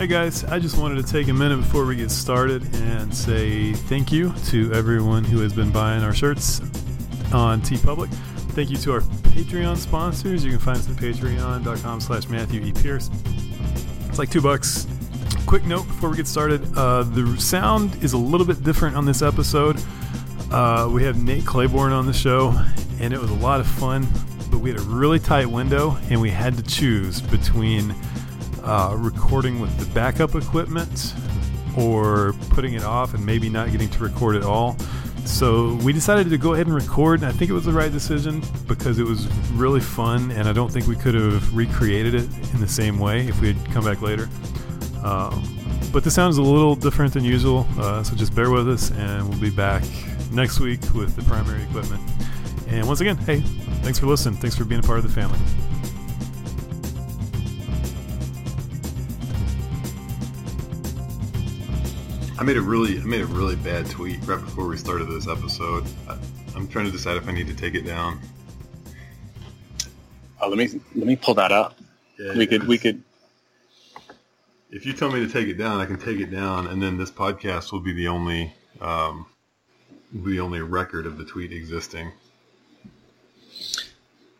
Hey guys, I just wanted to take a minute before we get started and say thank you to everyone who has been buying our shirts on TeePublic. Thank you to our Patreon sponsors. You can find us at patreon.com slash Matthew E. Pierce. It's like two bucks. Quick note before we get started. Uh, the sound is a little bit different on this episode. Uh, we have Nate Claiborne on the show, and it was a lot of fun, but we had a really tight window, and we had to choose between uh, recording with the backup equipment or putting it off and maybe not getting to record at all. So we decided to go ahead and record, and I think it was the right decision because it was really fun, and I don't think we could have recreated it in the same way if we had come back later. Um, but the sound is a little different than usual, uh, so just bear with us, and we'll be back next week with the primary equipment. And once again, hey, thanks for listening. Thanks for being a part of the family. I made a really, I made a really bad tweet right before we started this episode. I, I'm trying to decide if I need to take it down. Oh, let me let me pull that up. Yeah, we could we could. If you tell me to take it down, I can take it down, and then this podcast will be the only, um, will be the only record of the tweet existing.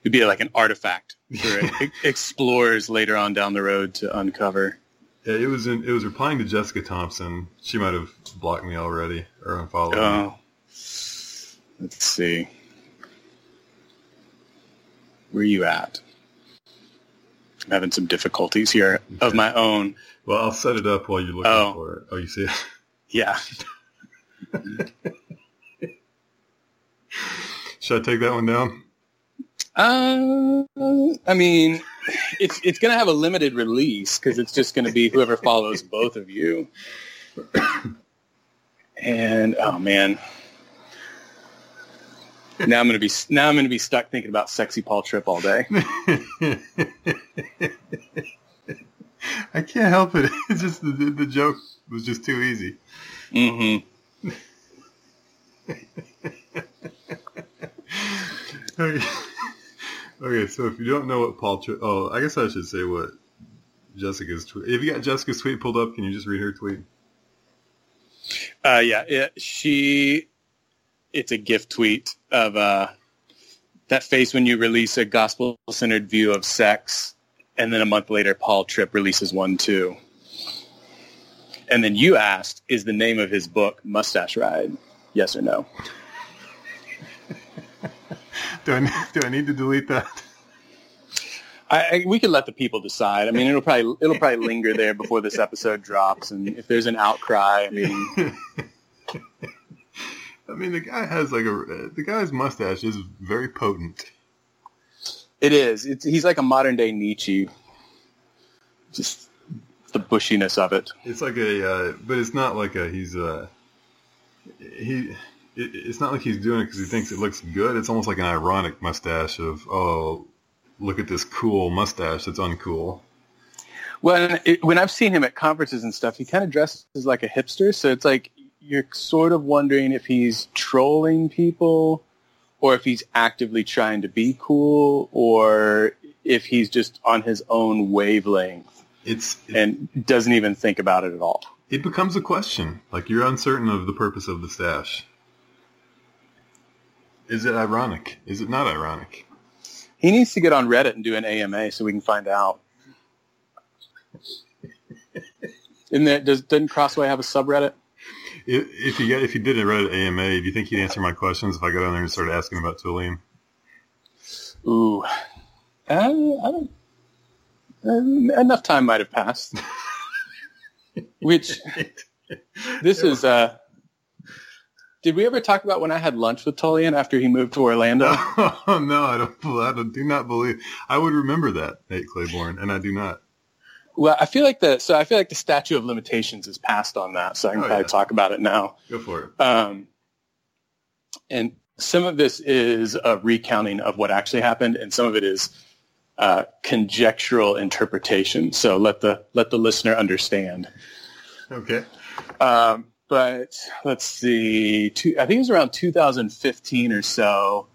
It'd be like an artifact for explorers later on down the road to uncover. Yeah, it was in, it was replying to Jessica Thompson. She might have blocked me already or unfollowed me. Oh, let's see. Where are you at? I'm having some difficulties here of my own. Well, I'll set it up while you're looking Oh. for it. Oh, you see it? Yeah. Should I take that one down? Uh, I mean, it's it's going to have a limited release because it's just going to be whoever follows both of you. And oh man, now I'm going to be now I'm going to be stuck thinking about sexy Paul Tripp all day. I can't help it. It's just the, the joke was just too easy. hmm Okay. Okay, so if you don't know what Paul, Tri- oh, I guess I should say what Jessica's tweet. If you got Jessica's tweet pulled up, can you just read her tweet? Uh, yeah, it, she. It's a gift tweet of uh, that face when you release a gospel-centered view of sex, and then a month later, Paul Tripp releases one too. And then you asked, "Is the name of his book Mustache Ride? Yes or no?" Do I do I need to delete that? I, I, we could let the people decide. I mean, it'll probably it'll probably linger there before this episode drops, and if there's an outcry, I mean, I mean, the guy has like a the guy's mustache is very potent. it is. It's, he's like a modern day Nietzsche. Just the bushiness of it. It's like a, uh, but it's not like a he's a. he. It, it's not like he's doing it because he thinks it looks good. It's almost like an ironic mustache of oh, look at this cool mustache that's uncool. Well, it, when I've seen him at conferences and stuff, he kind of dresses like a hipster. So it's like you're sort of wondering if he's trolling people, or if he's actively trying to be cool, or if he's just on his own wavelength It's it, and doesn't even think about it at all. it becomes a question. Like you're uncertain of the purpose of the stash. Is it ironic? Is it not ironic? He needs to get on Reddit and do an AMA so we can find out. Isn't there, does, doesn't Crossway have a subreddit? If, if you get if you did a Reddit AMA, do you think he'd answer my questions if I got on there and started asking about Tullian? Ooh, uh, I don't. Uh, enough time might have passed. Which this is. Uh, did we ever talk about when I had lunch with Tullian after he moved to Orlando? Oh no, I don't. I don't- do not believe. I would remember that Nate Claiborne, and I do not. Well, I feel like the so I feel like the statute of limitations is passed on that, so I can Oh, probably yeah. talk about it now. Go for it. Um, and some of this is a recounting of what actually happened, and some of it is uh, conjectural interpretation. So let the let the listener understand. Okay. Um, but let's see, two, I think it was around 2015 or so.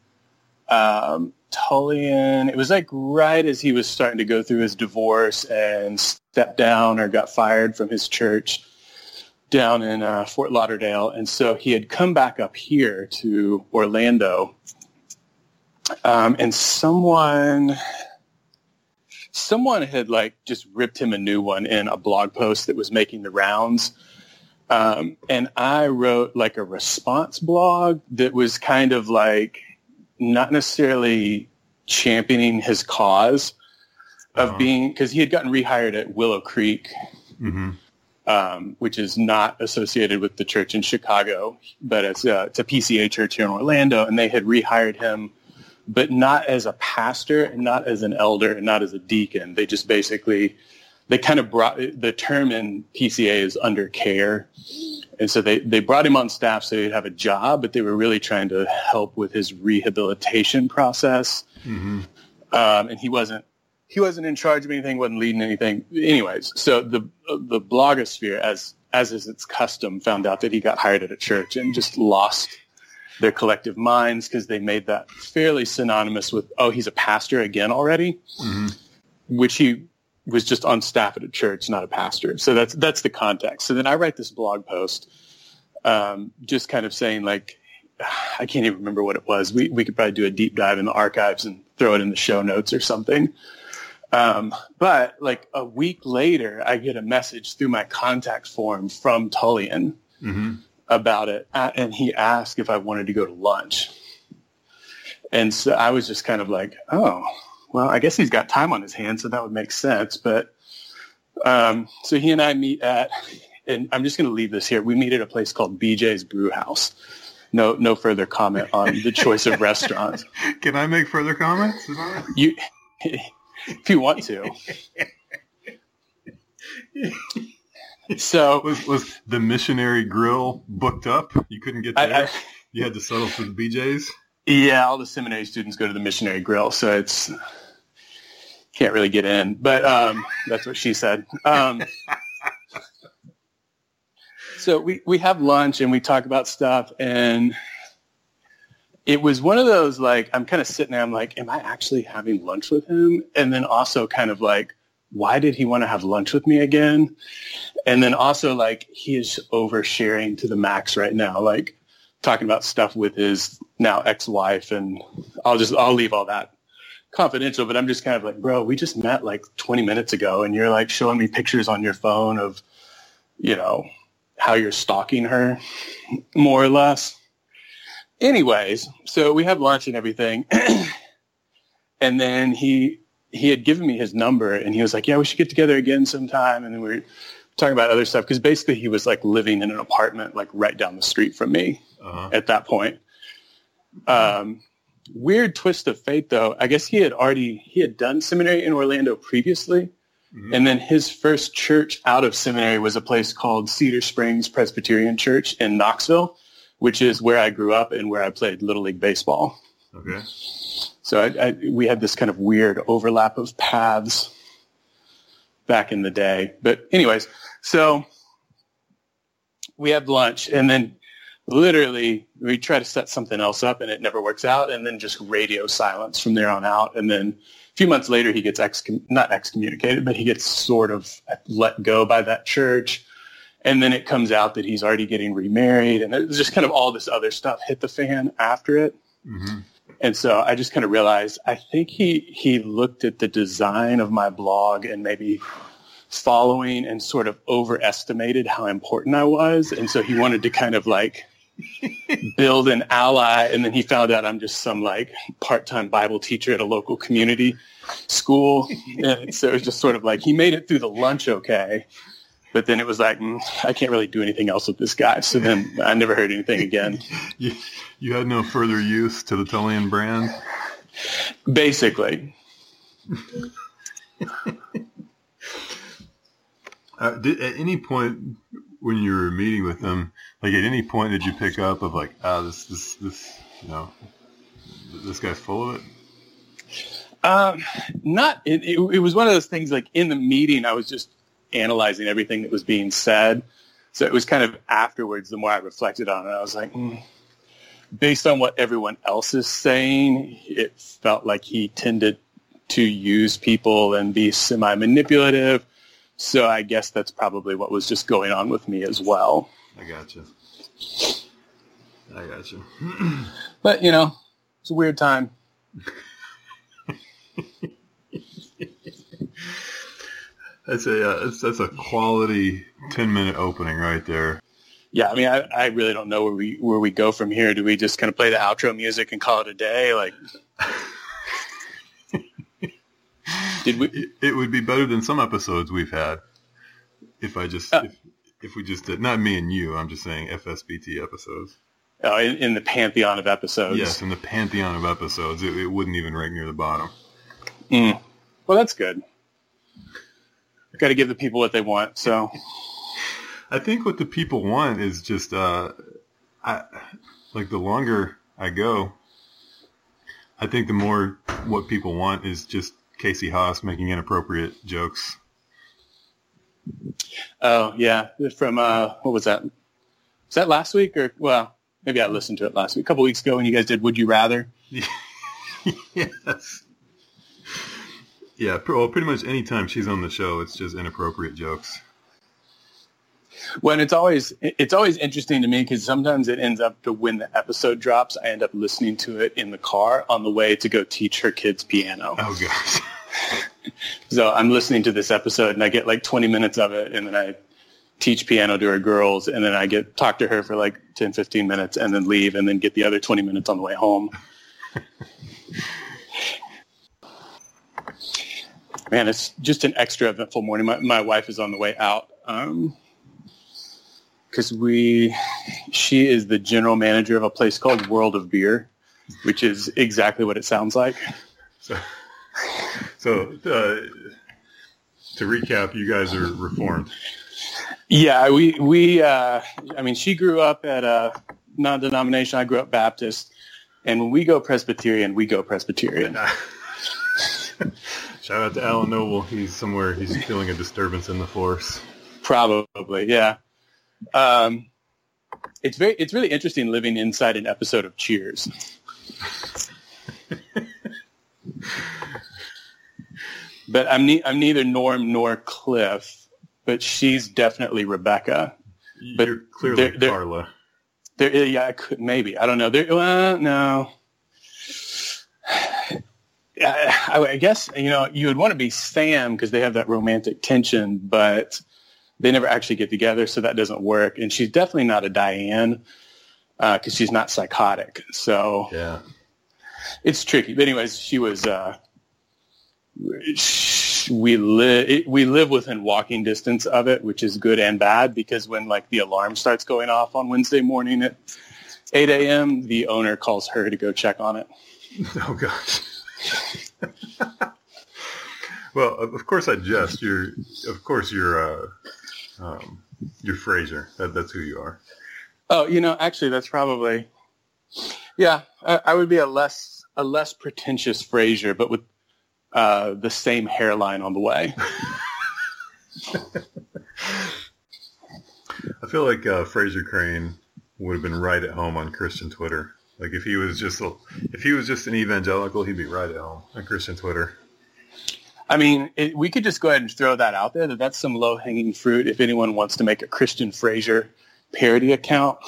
um, Tullian, it was like right as he was starting to go through his divorce and stepped down or got fired from his church down in uh, Fort Lauderdale. And so he had come back up here to Orlando. Um, and someone, someone had like just ripped him a new one in a blog post that was making the rounds. Um, and I wrote like a response blog that was kind of like not necessarily championing his cause of Uh-huh. being because he had gotten rehired at Willow Creek, hmm um, which is not associated with the church in Chicago, but it's a, it's a PCA church here in Orlando, and they had rehired him, but not as a pastor and not as an elder and not as a deacon. They just basically they kind of brought the term in PCA is under care. And so they, they brought him on staff so he'd have a job, but they were really trying to help with his rehabilitation process. hmm Um, and he wasn't he wasn't in charge of anything, wasn't leading anything. Anyways, so the the blogosphere, as as is its custom, found out that he got hired at a church and just lost their collective minds because they made that fairly synonymous with oh he's a pastor again already, hmm which he was just on staff at a church, not a pastor. So that's that's the context. So then I write this blog post, um, just kind of saying like, I can't even remember what it was. We we could probably do a deep dive in the archives and throw it in the show notes or something. Um, but like a week later, I get a message through my contact form from Tullian hmm about it, uh, and he asked if I wanted to go to lunch. And so I was just kind of like, oh, well, I guess he's got time on his hands, so that would make sense. But um, so he and I meet at, and I'm just going to leave this here. We meet at a place called BJ's Brew House. No, no further comment on the choice of restaurants. Can I make further comments? Is that right? You, if you want to. So Was was the missionary grill booked up? You couldn't get I, there. I, you had to settle for the BJ's. Yeah, all the seminary students go to the missionary grill, so it's can't really get in. But um, that's what she said. Um, so we we have lunch and we talk about stuff, and it was one of those like I'm kind of sitting there. I'm like, am I actually having lunch with him? And then also kind of like, why did he want to have lunch with me again? And then also like he is oversharing to the max right now, like talking about stuff with his now ex-wife and I'll just I'll leave all that confidential but I'm just kind of like bro we just met like 20 minutes ago and you're like showing me pictures on your phone of you know how you're stalking her more or less anyways so we have lunch and everything and then he he had given me his number and he was like yeah we should get together again sometime and then we were talking about other stuff because basically he was like living in an apartment like right down the street from me Uh-huh. at that point. Um, weird twist of fate, though. I guess he had already he had done seminary in Orlando previously, Mhm. and then his first church out of seminary was a place called Cedar Springs Presbyterian Church in Knoxville, which is where I grew up and where I played little league baseball. Okay. So I, I, we had this kind of weird overlap of paths back in the day. But anyways, so we have lunch and then literally we try to set something else up and it never works out and then just radio silence from there on out. And then a few months later he gets excom- not excommunicated, but he gets sort of let go by that church. And then it comes out that he's already getting remarried and just kind of all this other stuff hit the fan after it. hmm And so I just kind of realized I think he he looked at the design of my blog and maybe following and sort of overestimated how important I was. And so he wanted to kind of like build an ally. And then he found out I'm just some like part-time Bible teacher at a local community school. And so it was just sort of like he made it through the lunch okay. But then it was like, mm, I can't really do anything else with this guy. So then I never heard anything again. You, you had no further use to the Tullian brand. Basically. Uh, did, at any point when you were meeting with them, like at any point did you pick up of like, ah, this, this, this, you know, this guy's full of it? Um, not. It, it, it was one of those things. Like in the meeting, I was just analyzing everything that was being said. So it was kind of afterwards. The more I reflected on it, I was like, mm. based on what everyone else is saying, it felt like he tended to use people and be semi-manipulative. So I guess that's probably what was just going on with me as well. I got you. I got you. But, you know, it's a weird time. That's a uh, that's, that's a quality ten minute opening right there. Yeah, I mean, I, I really don't know where we where we go from here. Do we just kind of play the outro music and call it a day? Like, did we? It, would be better than some episodes we've had. If I just Uh. if, if we just did not me and you, I'm just saying FSBT episodes. Oh, in, in the pantheon of episodes. Yes, in the pantheon of episodes, it, it wouldn't even rank near the bottom. Mm. Well, that's good. Got to give the people what they want. So, I think what the people want is just, uh, I, like the longer I go, I think the more what people want is just Casey Haas making inappropriate jokes. oh yeah, from uh, what was that? Was that last week or well, maybe I listened to it last week, a couple weeks ago when you guys did Would You Rather? yes. Yeah, well, pretty much any time she's on the show, it's just inappropriate jokes. When it's always it's always interesting to me because sometimes it ends up to when the episode drops, I end up listening to it in the car on the way to go teach her kids piano. Oh gosh. So I'm listening to this episode and I get like 20 minutes of it and then I teach piano to her girls and then I get talk to her for like 10, 15 minutes and then leave and then get the other 20 minutes on the way home. Man, it's just an extra eventful morning. My, my wife is on the way out um, because we, she is the general manager of a place called World of Beer, which is exactly what it sounds like. So, so uh, to recap, you guys are reformed. Yeah, we we uh, I mean, she grew up at a non-denomination. I grew up Baptist, and when we go Presbyterian, we go Presbyterian. Shout out to Alan Noble. He's somewhere. He's feeling a disturbance in the force. Probably, yeah. Um, it's very it's really interesting living inside an episode of Cheers. but I'm ne- I'm neither Norm nor Cliff, but she's definitely Rebecca. But You're clearly they're- they're- Carla. There, yeah, I could maybe. I don't know. There, well, no. Yeah, I, I guess you know you would want to be Sam because they have that romantic tension, but they never actually get together, so that doesn't work. And she's definitely not a Diane because she's not psychotic. So Yeah. it's tricky. But anyways, she was. Uh, we live we live within walking distance of it, which is good and bad because when like the alarm starts going off on Wednesday morning at 8 a.m., the owner calls her to go check on it. Oh gosh. well, of of course I jest. You're, of course you're, uh, um, you're Frasier. That, that's who you are. Oh, you know, actually, that's probably yeah. I, I would be a less a less pretentious Fraser, but with uh, the same hairline on the way. I feel like uh, Frasier Crane would have been right at home on Christian Twitter. Like if he was just a, if he was just an evangelical, he'd be right at home on Christian Twitter. I mean, it, we could just go ahead and throw that out there that that's some low hanging fruit if anyone wants to make a Christian Frasier parody account.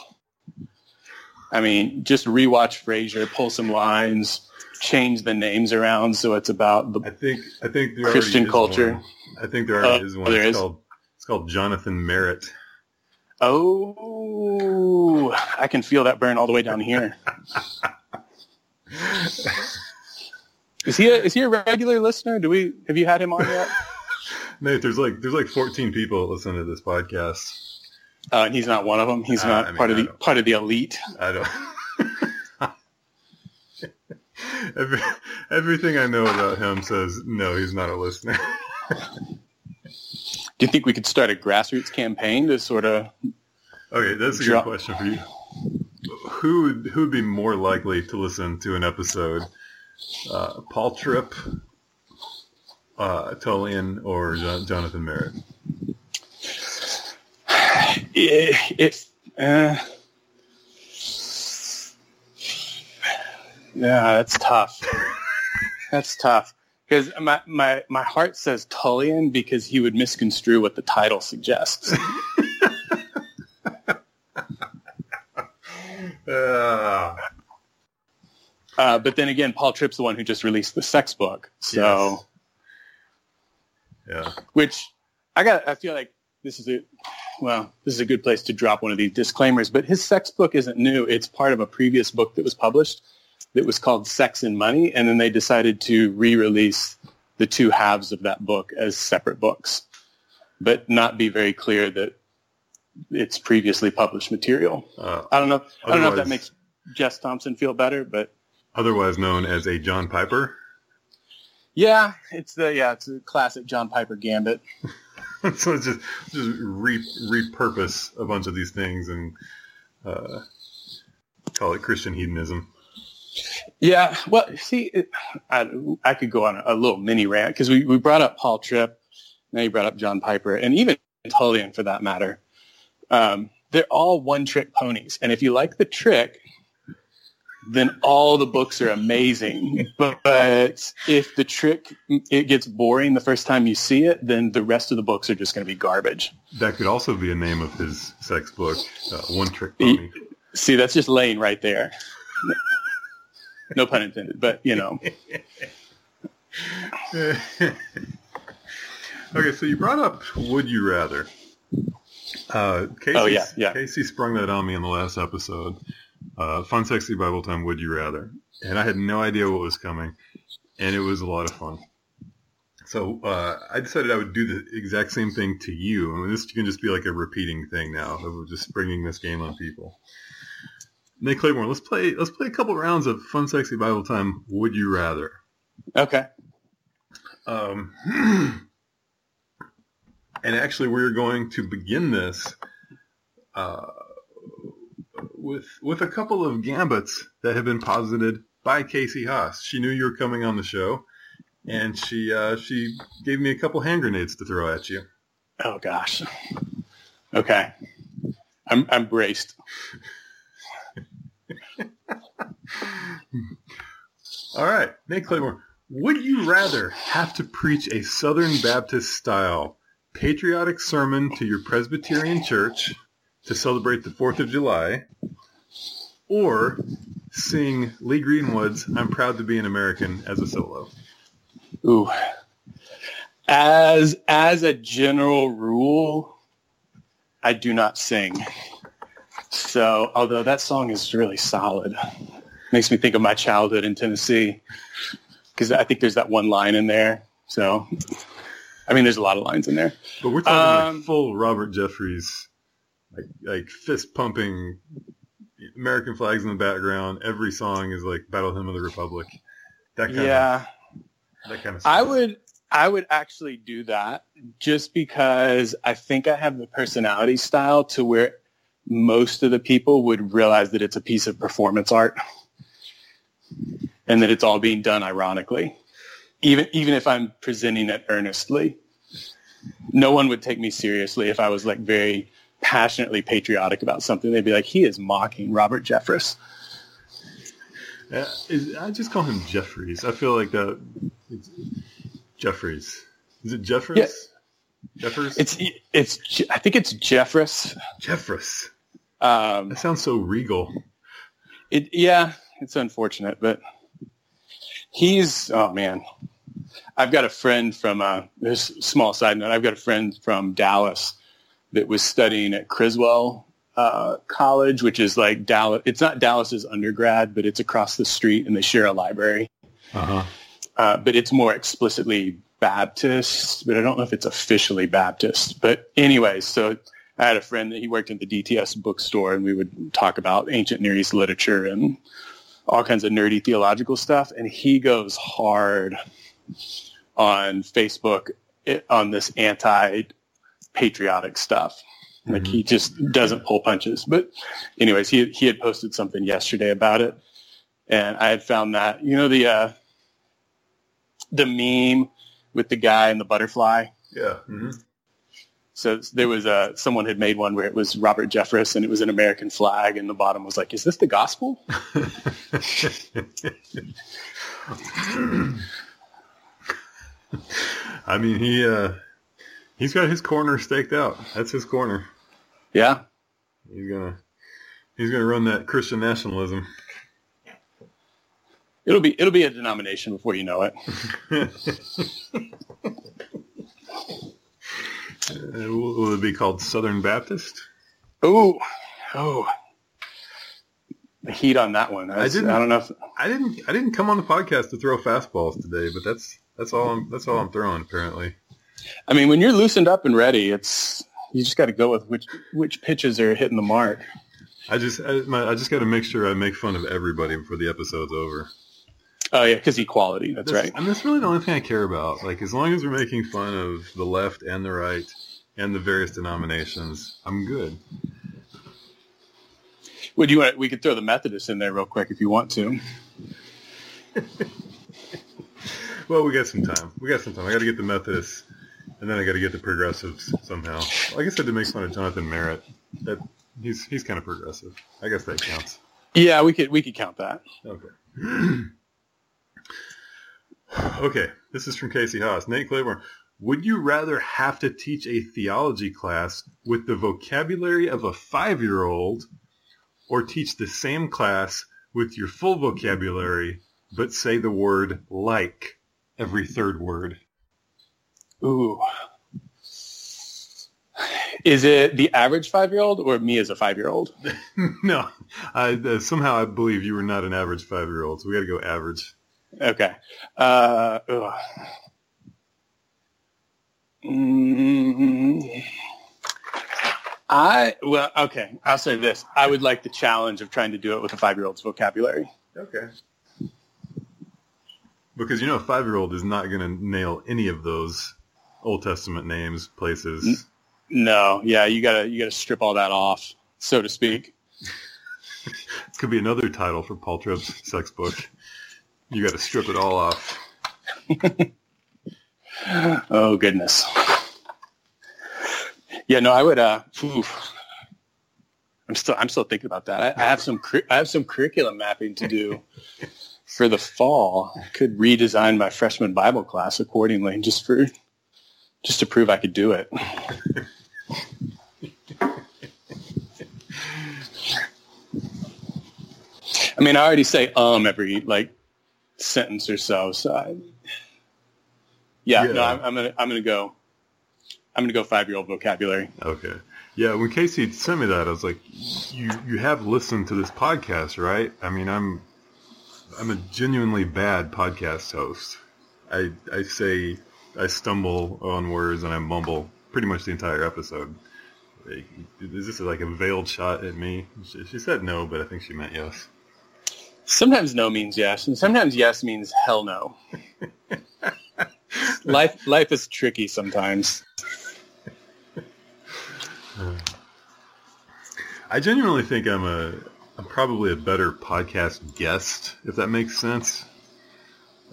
I mean, just rewatch Frasier, pull some lines, change the names around so it's about the I think I think there Christian culture. one. I think there already Uh, is one. there it's is? called it's called Jonathan Merritt. Oh, I can feel that burn all the way down here. Is he a, is he a regular listener? Do we have you had him on yet? Nate, there's like there's like 14 people listening to this podcast. Uh, and he's not one of them. He's Uh, not I mean, part of I the don't- part of the elite. I don't. Every, everything I know about him says no, he's not a listener. Do you think we could start a grassroots campaign to sort of? okay, that's a Drop- good question for you. Who would who would be more likely to listen to an episode? Uh, Paul Tripp, uh, Tullian, or Jon- Jonathan Merritt? It, it uh, Yeah, that's tough. that's tough because my, my my heart says Tullian because he would misconstrue what the title suggests. Uh, Uh, but then again, Paul Tripp's the one who just released the sex book. So, Yes. yeah. which I got, I feel like this is a, well, this is a good place to drop one of these disclaimers. But his sex book isn't new; it's part of a previous book that was published that was called Sex and Money, and then they decided to re-release the two halves of that book as separate books, but not be very clear that it's previously published material. Uh, I don't know. I don't know if that makes Jess Thompson feel better, but otherwise known as a John Piper. yeah, it's the yeah, it's a classic John Piper gambit. so it's just just re, repurpose a bunch of these things and uh, call it Christian hedonism. Yeah, well, see, it, I, I could go on a, a little mini rant because we, we brought up Paul Tripp, now you brought up John Piper, and even Tullian for that matter. Um, they're all one-trick ponies, and if you like the trick, then all the books are amazing. But, but if the trick it gets boring the first time you see it, then the rest of the books are just going to be garbage. That could also be a name of his sex book, uh, One Trick Pony. See, that's just laying right there. No pun intended, but you know. okay, so you brought up Would You Rather. Uh, Casey, Oh, yeah, yeah. Casey sprung that on me in the last episode. Uh, Fun, Sexy Bible Time, Would You Rather. And I had no idea what was coming. And it was a lot of fun. So uh, I decided I would do the exact same thing to you. I mean, this can just be like a repeating thing now of just bringing this game on people. Nate Claiborne, let's play. Let's play a couple rounds of Fun, Sexy Bible Time. Would you rather? Okay. Um, and actually, we're going to begin this uh, with with a couple of gambits that have been posited by Casey Haas. She knew you were coming on the show, and she uh, she gave me a couple hand grenades to throw at you. Oh gosh. Okay. I'm I'm braced. All right, Nate Claiborne. would you rather have to preach a Southern Baptist style patriotic sermon to your Presbyterian church to celebrate the 4th of July, or sing Lee Greenwood's I'm Proud to Be an American as a solo? Ooh. As as a general rule, I do not sing. So, although that song is really solid, makes me think of my childhood in Tennessee because I think there's that one line in there. So, I mean, there's a lot of lines in there. But we're talking Um, like full Robert Jeffries, like, like fist pumping, American flags in the background. Every song is like Battle Hymn of the Republic. That kind Yeah. of that kind of. I would I would actually do that just because I think I have the personality style to where most of the people would realize that it's a piece of performance art and that it's all being done ironically. Even even if I'm presenting it earnestly. No one would take me seriously if I was like very passionately patriotic about something. They'd be like, he is mocking Robert Jeffress. Yeah, is, I just call him Jeffries. I feel like that. Jeffries. Is it Jeffries? Yeah. Jeffers? It's it's I think it's Jeffress. Jeffress. Um, That sounds so regal. It yeah, it's unfortunate, but he's oh man. I've got a friend from uh this small side note, I've got a friend from Dallas that was studying at Criswell uh, college, which is like Dallas it's not Dallas's undergrad, but it's across the street and they share a library. Uh-huh. Uh, but it's more explicitly Baptist, but I don't know if it's officially Baptist. But anyway, so I had a friend that he worked in the DTS bookstore, and we would talk about ancient Near East literature and all kinds of nerdy theological stuff. And he goes hard on Facebook on this anti-patriotic stuff. Like he just doesn't pull punches. But anyways, he he had posted something yesterday about it, and I had found that you know the uh, the meme with the guy and the butterfly. Yeah. hmm So there was a someone had made one where it was Robert Jeffress and it was an American flag, and the bottom was like, "Is this the gospel?" I mean, he uh, he's got his corner staked out. That's his corner. Yeah, He's gonna he's gonna run that Christian nationalism. it'll be it'll be a denomination before you know it. Uh, will it be called Southern Baptist? Oh, oh, the heat on that one. I, didn't- I don't know. If, I didn't I didn't come on the podcast to throw fastballs today, but that's that's all I'm that's all I'm throwing apparently. I mean, when you're loosened up and ready, it's you just got to go with which which pitches are hitting the mark. I just I, my, I just got to make sure I make fun of everybody before the episode's over. Oh yeah, because equality. That's That's, right. I mean, that's really the only thing I care about. Like, as long as we're making fun of the left and the right and the various denominations, I'm good. Would you want? We could throw the Methodists in there real quick if you want to. Well, we got some time. We got some time. I got to get the Methodists, and then I got to get the progressives somehow. I guess I did make fun of Jonathan Merritt. That he's he's kind of progressive. I guess that counts. Yeah, we could we could count that. Okay. okay. This is from Casey Haas. Nate Claiborne. Would you rather have to teach a theology class with the vocabulary of a five-year-old or teach the same class with your full vocabulary but say the word like every third word? Ooh. Is it the average five-year-old or me as a five-year-old? no. I, uh, somehow I believe you were not an average five-year-old, so we got to go average. Okay. Uh. Mm, I well, okay. I'll say this: I would like the challenge of trying to do it with a five-year-old's vocabulary. Okay. Because you know, a five-year-old is not going to nail any of those Old Testament names, places. No, yeah, you gotta you gotta strip all that off, so to speak. This could be another title for Paul Tripp's sex book. You got to strip it all off. Oh goodness. Yeah, no, I would. Uh, oof. I'm still I'm still thinking about that. I, I have some cur- I have some curriculum mapping to do for the fall. I could redesign my freshman Bible class accordingly, just for just to prove I could do it. I mean, I already say um every like sentence or so. So, I, yeah, no, I'm, I'm gonna I'm gonna go. I'm gonna go five year old vocabulary. Okay. Yeah, when Casey sent me that, I was like, "You you have listened to this podcast, right?" I mean, I'm I'm a genuinely bad podcast host. I I say I stumble on words and I mumble pretty much the entire episode. Like, Is this like a veiled shot at me? She, she said no, but I think she meant yes. Sometimes no means yes, and sometimes yes means hell no. life life is tricky sometimes. I genuinely think I'm a I'm probably a better podcast guest, if that makes sense.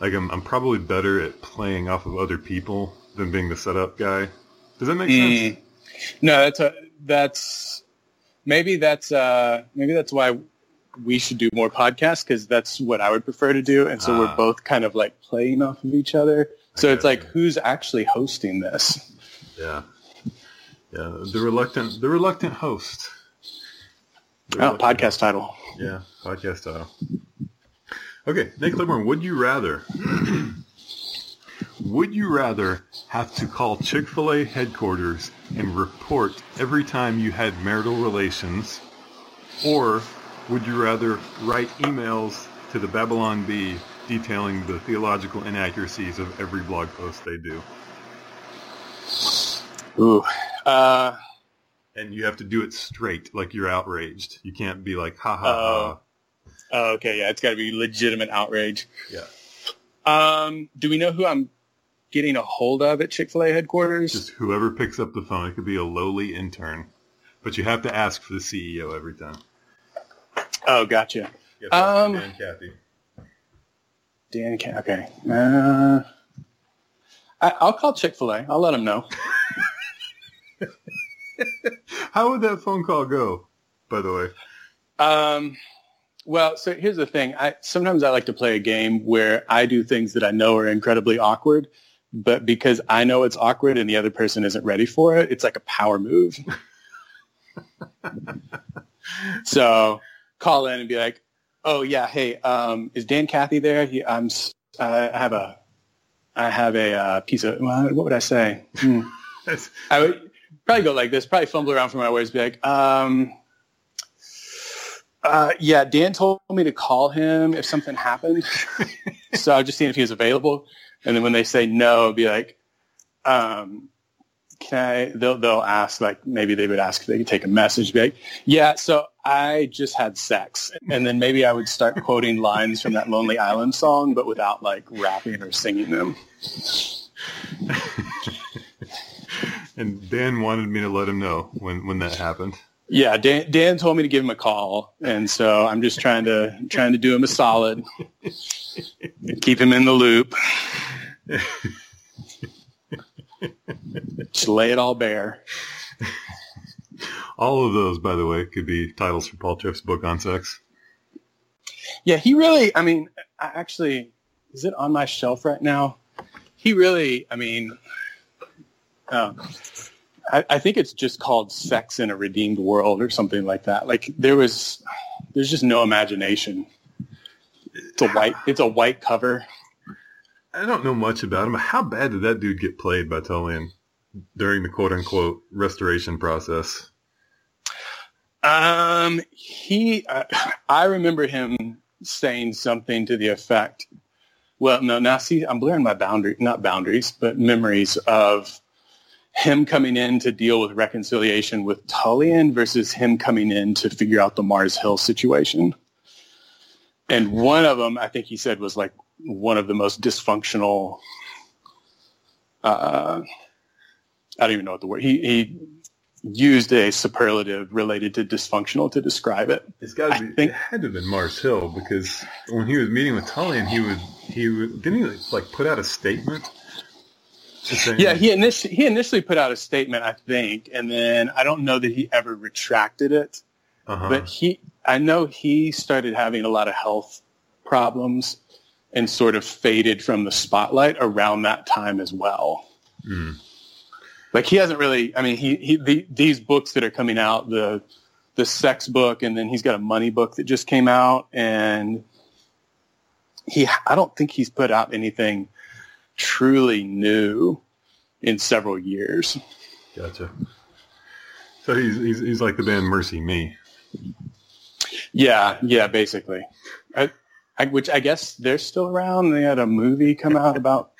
Like I'm I'm probably better at playing off of other people than being the setup guy. Does that make sense? Mm. No, that's a, that's maybe that's uh, maybe that's why we should do more podcasts because that's what I would prefer to do, and so Ah. we're both kind of like playing off of each other. So it's like, who's actually hosting this? Yeah. Yeah. The reluctant the reluctant host. The Oh, reluctant podcast title. Yeah, podcast style. Okay, Nick Claiborne, would you rather would you rather have to call Chick-fil-A headquarters and report every time you had marital relations or would you rather write emails to the Babylon Bee detailing the theological inaccuracies of every blog post they do? Ooh. Uh, And you have to do it straight, like you're outraged. You can't be like, ha ha Oh. ha. Oh, okay, yeah, it's got to be legitimate outrage. Yeah. Um, do we know who I'm getting a hold of at Chick Fil A headquarters? Just whoever picks up the phone. It could be a lowly intern, but you have to ask for the CEO every time. oh, gotcha. You have to ask for Um, Dan Cathy. Dan, Ca- okay. Uh, I, I'll call Chick Fil A. I'll let them know. How would that phone call go? By the way, Um, well, so here's the thing. I sometimes I like to play a game where I do things that I know are incredibly awkward, but because I know it's awkward and the other person isn't ready for it, it's like a power move. so call in and be like, "Oh yeah, hey, um, is Dan Cathy there? He, I'm, I have a, I have a uh, piece of well, what would I say? Hmm. I would probably go like this, probably fumble around for my words, be like, um, uh, yeah, Dan told me to call him if something happened. so I was just seeing if he was available. And then when they say no, I'd be like, um, can I, they'll, they'll ask, like, maybe they would ask if they could take a message, be like, yeah, so I just had sex. And then maybe I would start quoting lines from that Lonely Island song, but without like rapping or singing them. and Dan wanted me to let him know when when that happened. Yeah, Dan, Dan told me to give him a call, and so I'm just trying to trying to do him a solid, keep him in the loop, just lay it all bare. All of those, by the way, could be titles for Paul Tripp's book on sex. Yeah, he really. I mean, I actually, is it on my shelf right now? He really. I mean, uh, I, I think it's just called "Sex in a Redeemed World" or something like that. Like there was, there's just no imagination. It's a white. It's a white cover. I don't know much about him, how bad did that dude get played by Tullian during the quote unquote restoration process? Um, he, uh, I remember him saying something to the effect. Well, no, now see, I'm blurring my boundary, not boundaries, but memories of him coming in to deal with reconciliation with Tullian versus him coming in to figure out the Mars Hill situation. And one of them, I think he said, was like one of the most dysfunctional. Uh, I don't even know what the word. He he used a superlative related to dysfunctional to describe it. It's got I to be. think- it had to have been Mars Hill because when he was meeting with Tullian, he would he would didn't he like put out a statement? Yeah, he initially he initially put out a statement, I think, and then I don't know that he ever retracted it. uh-huh. But he, I know he started having a lot of health problems and sort of faded from the spotlight around that time as well. Mm. Like he hasn't really. I mean, he, he the, these books that are coming out, the the sex book, and then he's got a money book that just came out, and he. I don't think he's put out anything truly new in several years. Gotcha. So he's, he's he's like the band MercyMe. Yeah, yeah, basically. I, I, which I guess they're still around. They had a movie come out about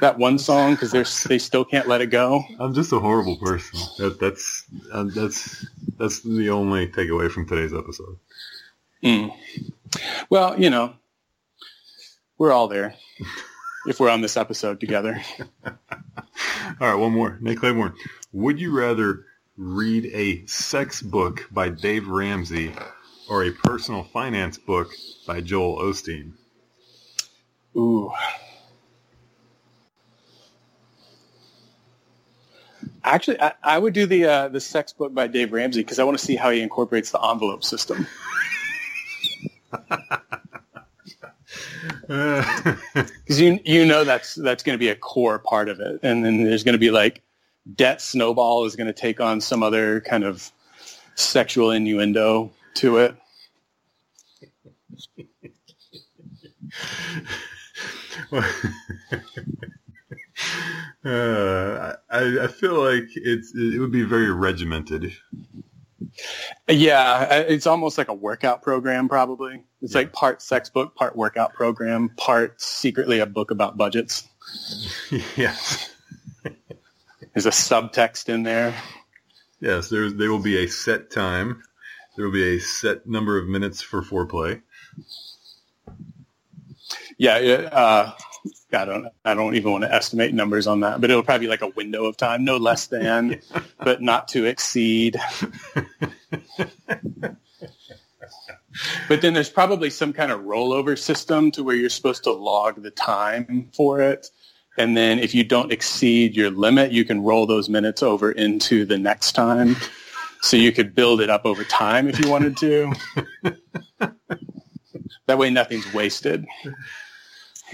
that one song because they're they still can't let it go. I'm just a horrible person. That that's uh, that's that's the only takeaway from today's episode. Mm. Well, you know, we're all there if we're on this episode together. All right, one more. Nate Claiborne. Would you rather read a sex book by Dave Ramsey or a personal finance book by Joel Osteen? Ooh. Actually, I, I would do the uh, the sex book by Dave Ramsey because I want to see how he incorporates the envelope system. Because you you know that's that's going to be a core part of it, and then there's going to be like debt snowball is going to take on some other kind of sexual innuendo to it. uh, I, I feel like it's it would be very regimented. Yeah, it's almost like a workout program. Probably it's Yeah. like part sex book, part workout program, part secretly a book about budgets. yes, There's a subtext in there. yes. There's there will be a set time. There will be a set number of minutes for foreplay. Yeah, uh, I don't. I don't even want to estimate numbers on that, but it'll probably be like a window of time, no less than, but not to exceed. But then there's probably some kind of rollover system to where you're supposed to log the time for it, And then if you don't exceed your limit, you can roll those minutes over into the next time. So you could build it up over time if you wanted to. that way nothing's wasted.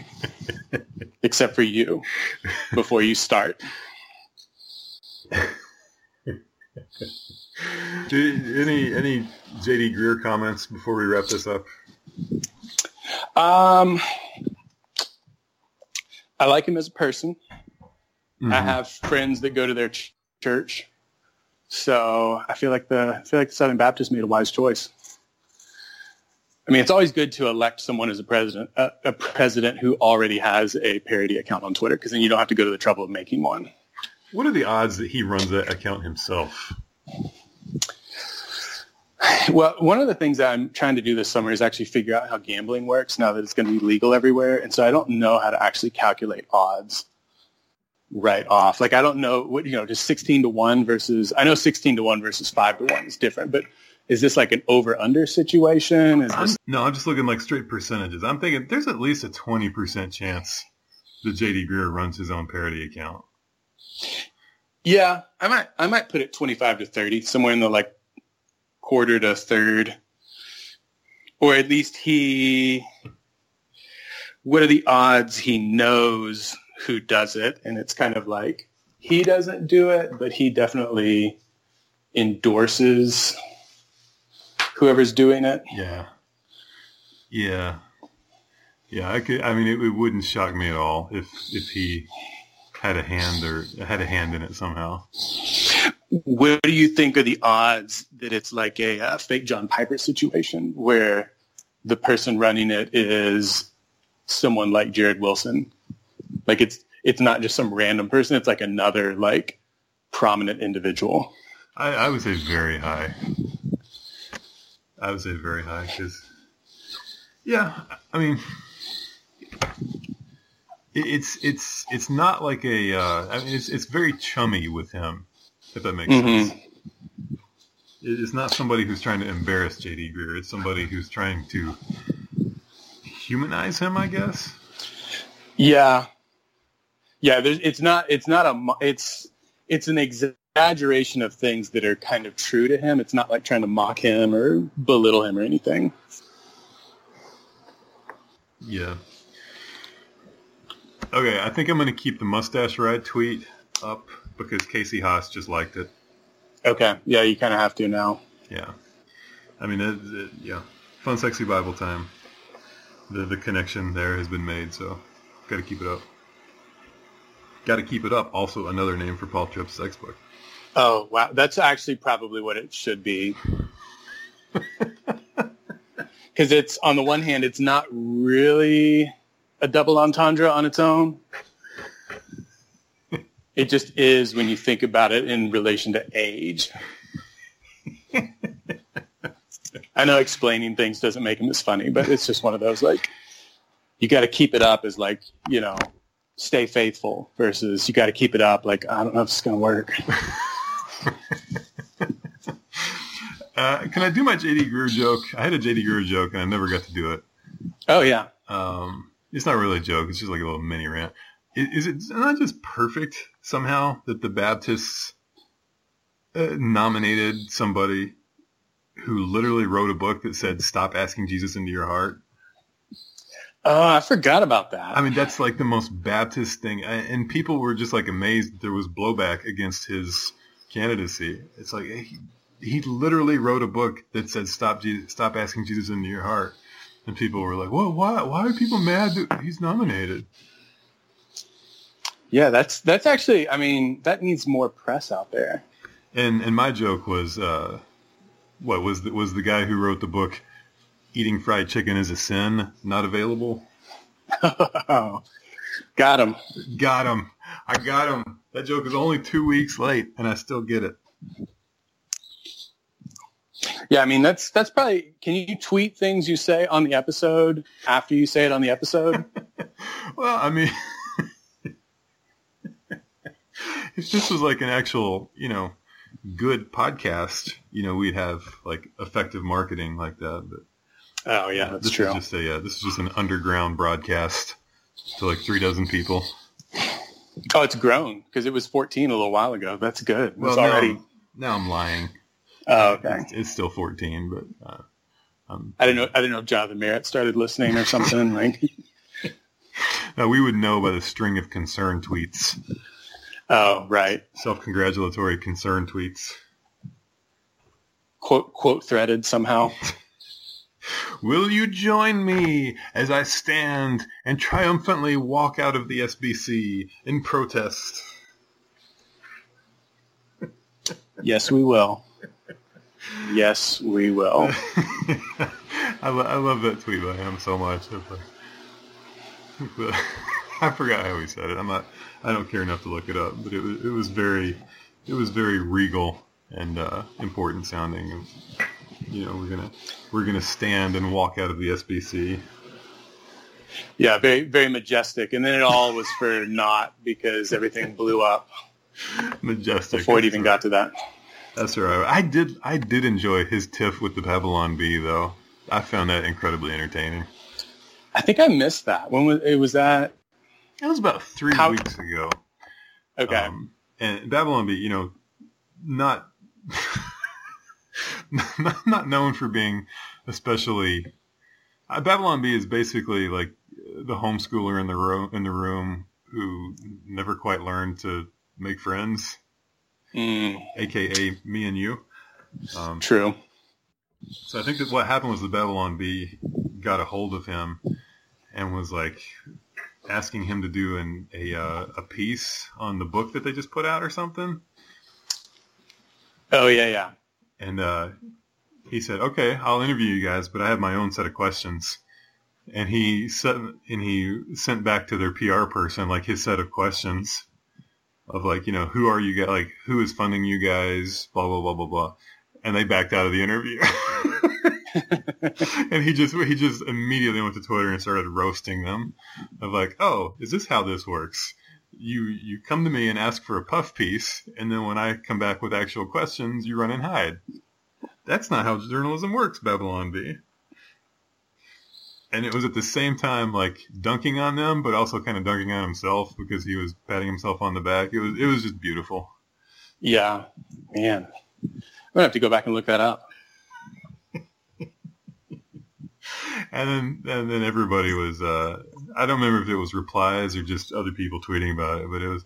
Except for you before you start. any any JD Greear comments before we wrap this up? Um, I like him as a person. Mm-hmm. I have friends that go to their ch- church, so I feel like the I feel like the Southern Baptist made a wise choice. I mean, it's always good to elect someone as a president, a, a president who already has a parody account on Twitter, because then you don't have to go to the trouble of making one. What are the odds that he runs that account himself? Well, one of the things that I'm trying to do this summer is actually figure out how gambling works now that it's going to be legal everywhere. And so I don't know how to actually calculate odds right off. Like I don't know what, you know, just 16 to 1 versus, I know 16 to 1 versus 5 to 1 is different, but is this like an over-under situation? Is I'm, this, no, I'm just looking like straight percentages. I'm thinking there's at least a 20% chance that JD Greear runs his own parody account. yeah, I might, I might put it 25 to 30, somewhere in the like quarter to third, or at least he, what are the odds he knows who does it? And it's kind of like he doesn't do it, but he definitely endorses whoever's doing it. Yeah. Yeah. Yeah, I could. I mean, it, it wouldn't shock me at all if if he had a hand or had a hand in it somehow. What do you think are the odds that it's like a uh, fake John Piper situation where the person running it is someone like Jared Wilson? Like it's it's not just some random person; it's like another like prominent individual. I, I would say very high. I would say very high because, yeah, I mean, it's it's it's not like a. Uh, I mean, it's it's very chummy with him, if that makes Mhm. sense. It's not somebody who's trying to embarrass JD Greear. It's somebody who's trying to humanize him, I guess. Yeah, yeah. There's, it's not. It's not a. It's it's an exaggeration of things that are kind of true to him. It's not like trying to mock him or belittle him or anything. Yeah. Okay, I think I'm going to keep the mustache ride tweet up because Casey Haas just liked it. Okay. Yeah, you kind of have to now. Yeah. I mean, it, it, yeah. Fun, sexy Bible time. The the connection there has been made, so got to keep it up. Got to keep it up. Also, another name for Paul Tripp's sex book. Oh wow, that's actually probably what it should be. Because it's on the one hand, it's not really a double entendre on its own. It just is when you think about it in relation to age. I know explaining things doesn't make them as funny, but it's just one of those like you got to keep it up as like you know stay faithful versus you got to keep it up like I don't know if it's gonna work. Uh, can I do my JD Greear joke? I had a JD Greear joke and I never got to do it. Oh yeah. Um, it's not really a joke. It's just like a little mini rant. Is, is it not just perfect somehow that the Baptists uh, nominated somebody who literally wrote a book that said "Stop asking Jesus into your heart"? Oh, I forgot about that. I mean, that's like the most Baptist thing, and and people were just like amazed there was blowback against his candidacy. It's like he, he literally wrote a book that said "Stop Jesus, Stop asking Jesus into your heart," and people were like, "Well, why? Why are people mad that he's nominated?" yeah, that's that's actually. I mean, that needs more press out there. And and my joke was, uh, what was the, was the guy who wrote the book "Eating Fried Chicken is a Sin" not available? oh, got him. Got him! I got him! That joke is only two weeks late, and I still get it. Yeah, I mean that's that's probably. Can you tweet things you say on the episode after you say it on the episode? Well, I mean, if this was like an actual, you know, good podcast, you know, we'd have like effective marketing like that. But oh yeah, that's this true. is just a, yeah, this is just an underground broadcast to like three dozen people. Oh, it's grown because it was 14 a little while ago. That's good. Well, It's now, already. I'm, now I'm lying. Oh, okay. It's, it's still 14, but uh, um, I didn't know. I didn't know if Jonathan Merritt started listening or something. like, no, we would know by the string of concern tweets, oh, right. self-congratulatory concern tweets. Quote quote threaded somehow. Will you join me as I stand and triumphantly walk out of the SBC in protest? Yes, we will. Yes, we will. I, lo- I love that tweet by him so much. Like- I forgot how he said it. I'm not. I don't care enough to look it up, but it was it was very it was very regal and uh, important sounding. You know, we're gonna we're gonna stand and walk out of the SBC. Yeah, very very majestic. And then it all was for naught because everything blew up Majestic. before it even got to that. That's right. I did. I did enjoy his tiff with the Babylon Bee, though. I found that incredibly entertaining. I think I missed that. When was it? Was that It was about three How- weeks ago. okay? Um, and Babylon Bee, you know, not not not known for being especially. Uh, Babylon Bee is basically like the homeschooler in the room in the room who never quite learned to make friends, Mm, aka me and you. Um, true. So I think that what happened was the Babylon Bee got a hold of him and was like asking him to do an, a uh, a piece on the book that they just put out or something. Oh yeah, yeah. And uh, he said, "Okay, I'll interview you guys, but I have my own set of questions." And he sent and he sent back to their PR person like his set of questions of like you know who are you guys like who is funding you guys blah blah blah blah blah, and they backed out of the interview. and he just he just immediately went to Twitter and started roasting them of like, oh, is this how this works? You you come to me and ask for a puff piece, and then when I come back with actual questions, you run and hide. That's not how journalism works, Babylon Bee. And it was at the same time like dunking on them, but also kind of dunking on himself because he was patting himself on the back. It was it was just beautiful. Yeah, man. I'm gonna have to go back and look that up. And then and then everybody was uh, I don't remember if it was replies or just other people tweeting about it, but it was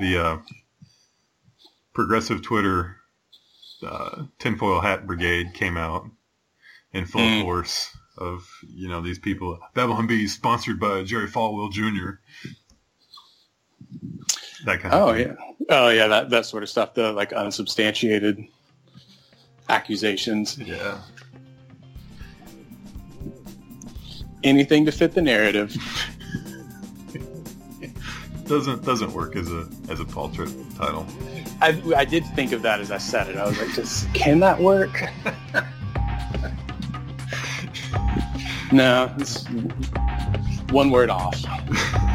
the uh, progressive Twitter uh, tinfoil hat brigade came out in full Mm. force of you know these people. Babylon Bee sponsored by Jerry Falwell Jr. That kind Oh of thing. yeah. Oh yeah. That that sort of stuff. The like unsubstantiated accusations. yeah. Anything to fit the narrative. Doesn't doesn't work as a as a Paul Tripp title. I, I did think of that as I said it. I was like, just can that work? no, it's one word off.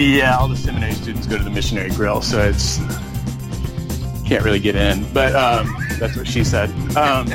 Yeah, all the seminary students go to the missionary grill, so it's can't really get in. But um, that's what she said. Um,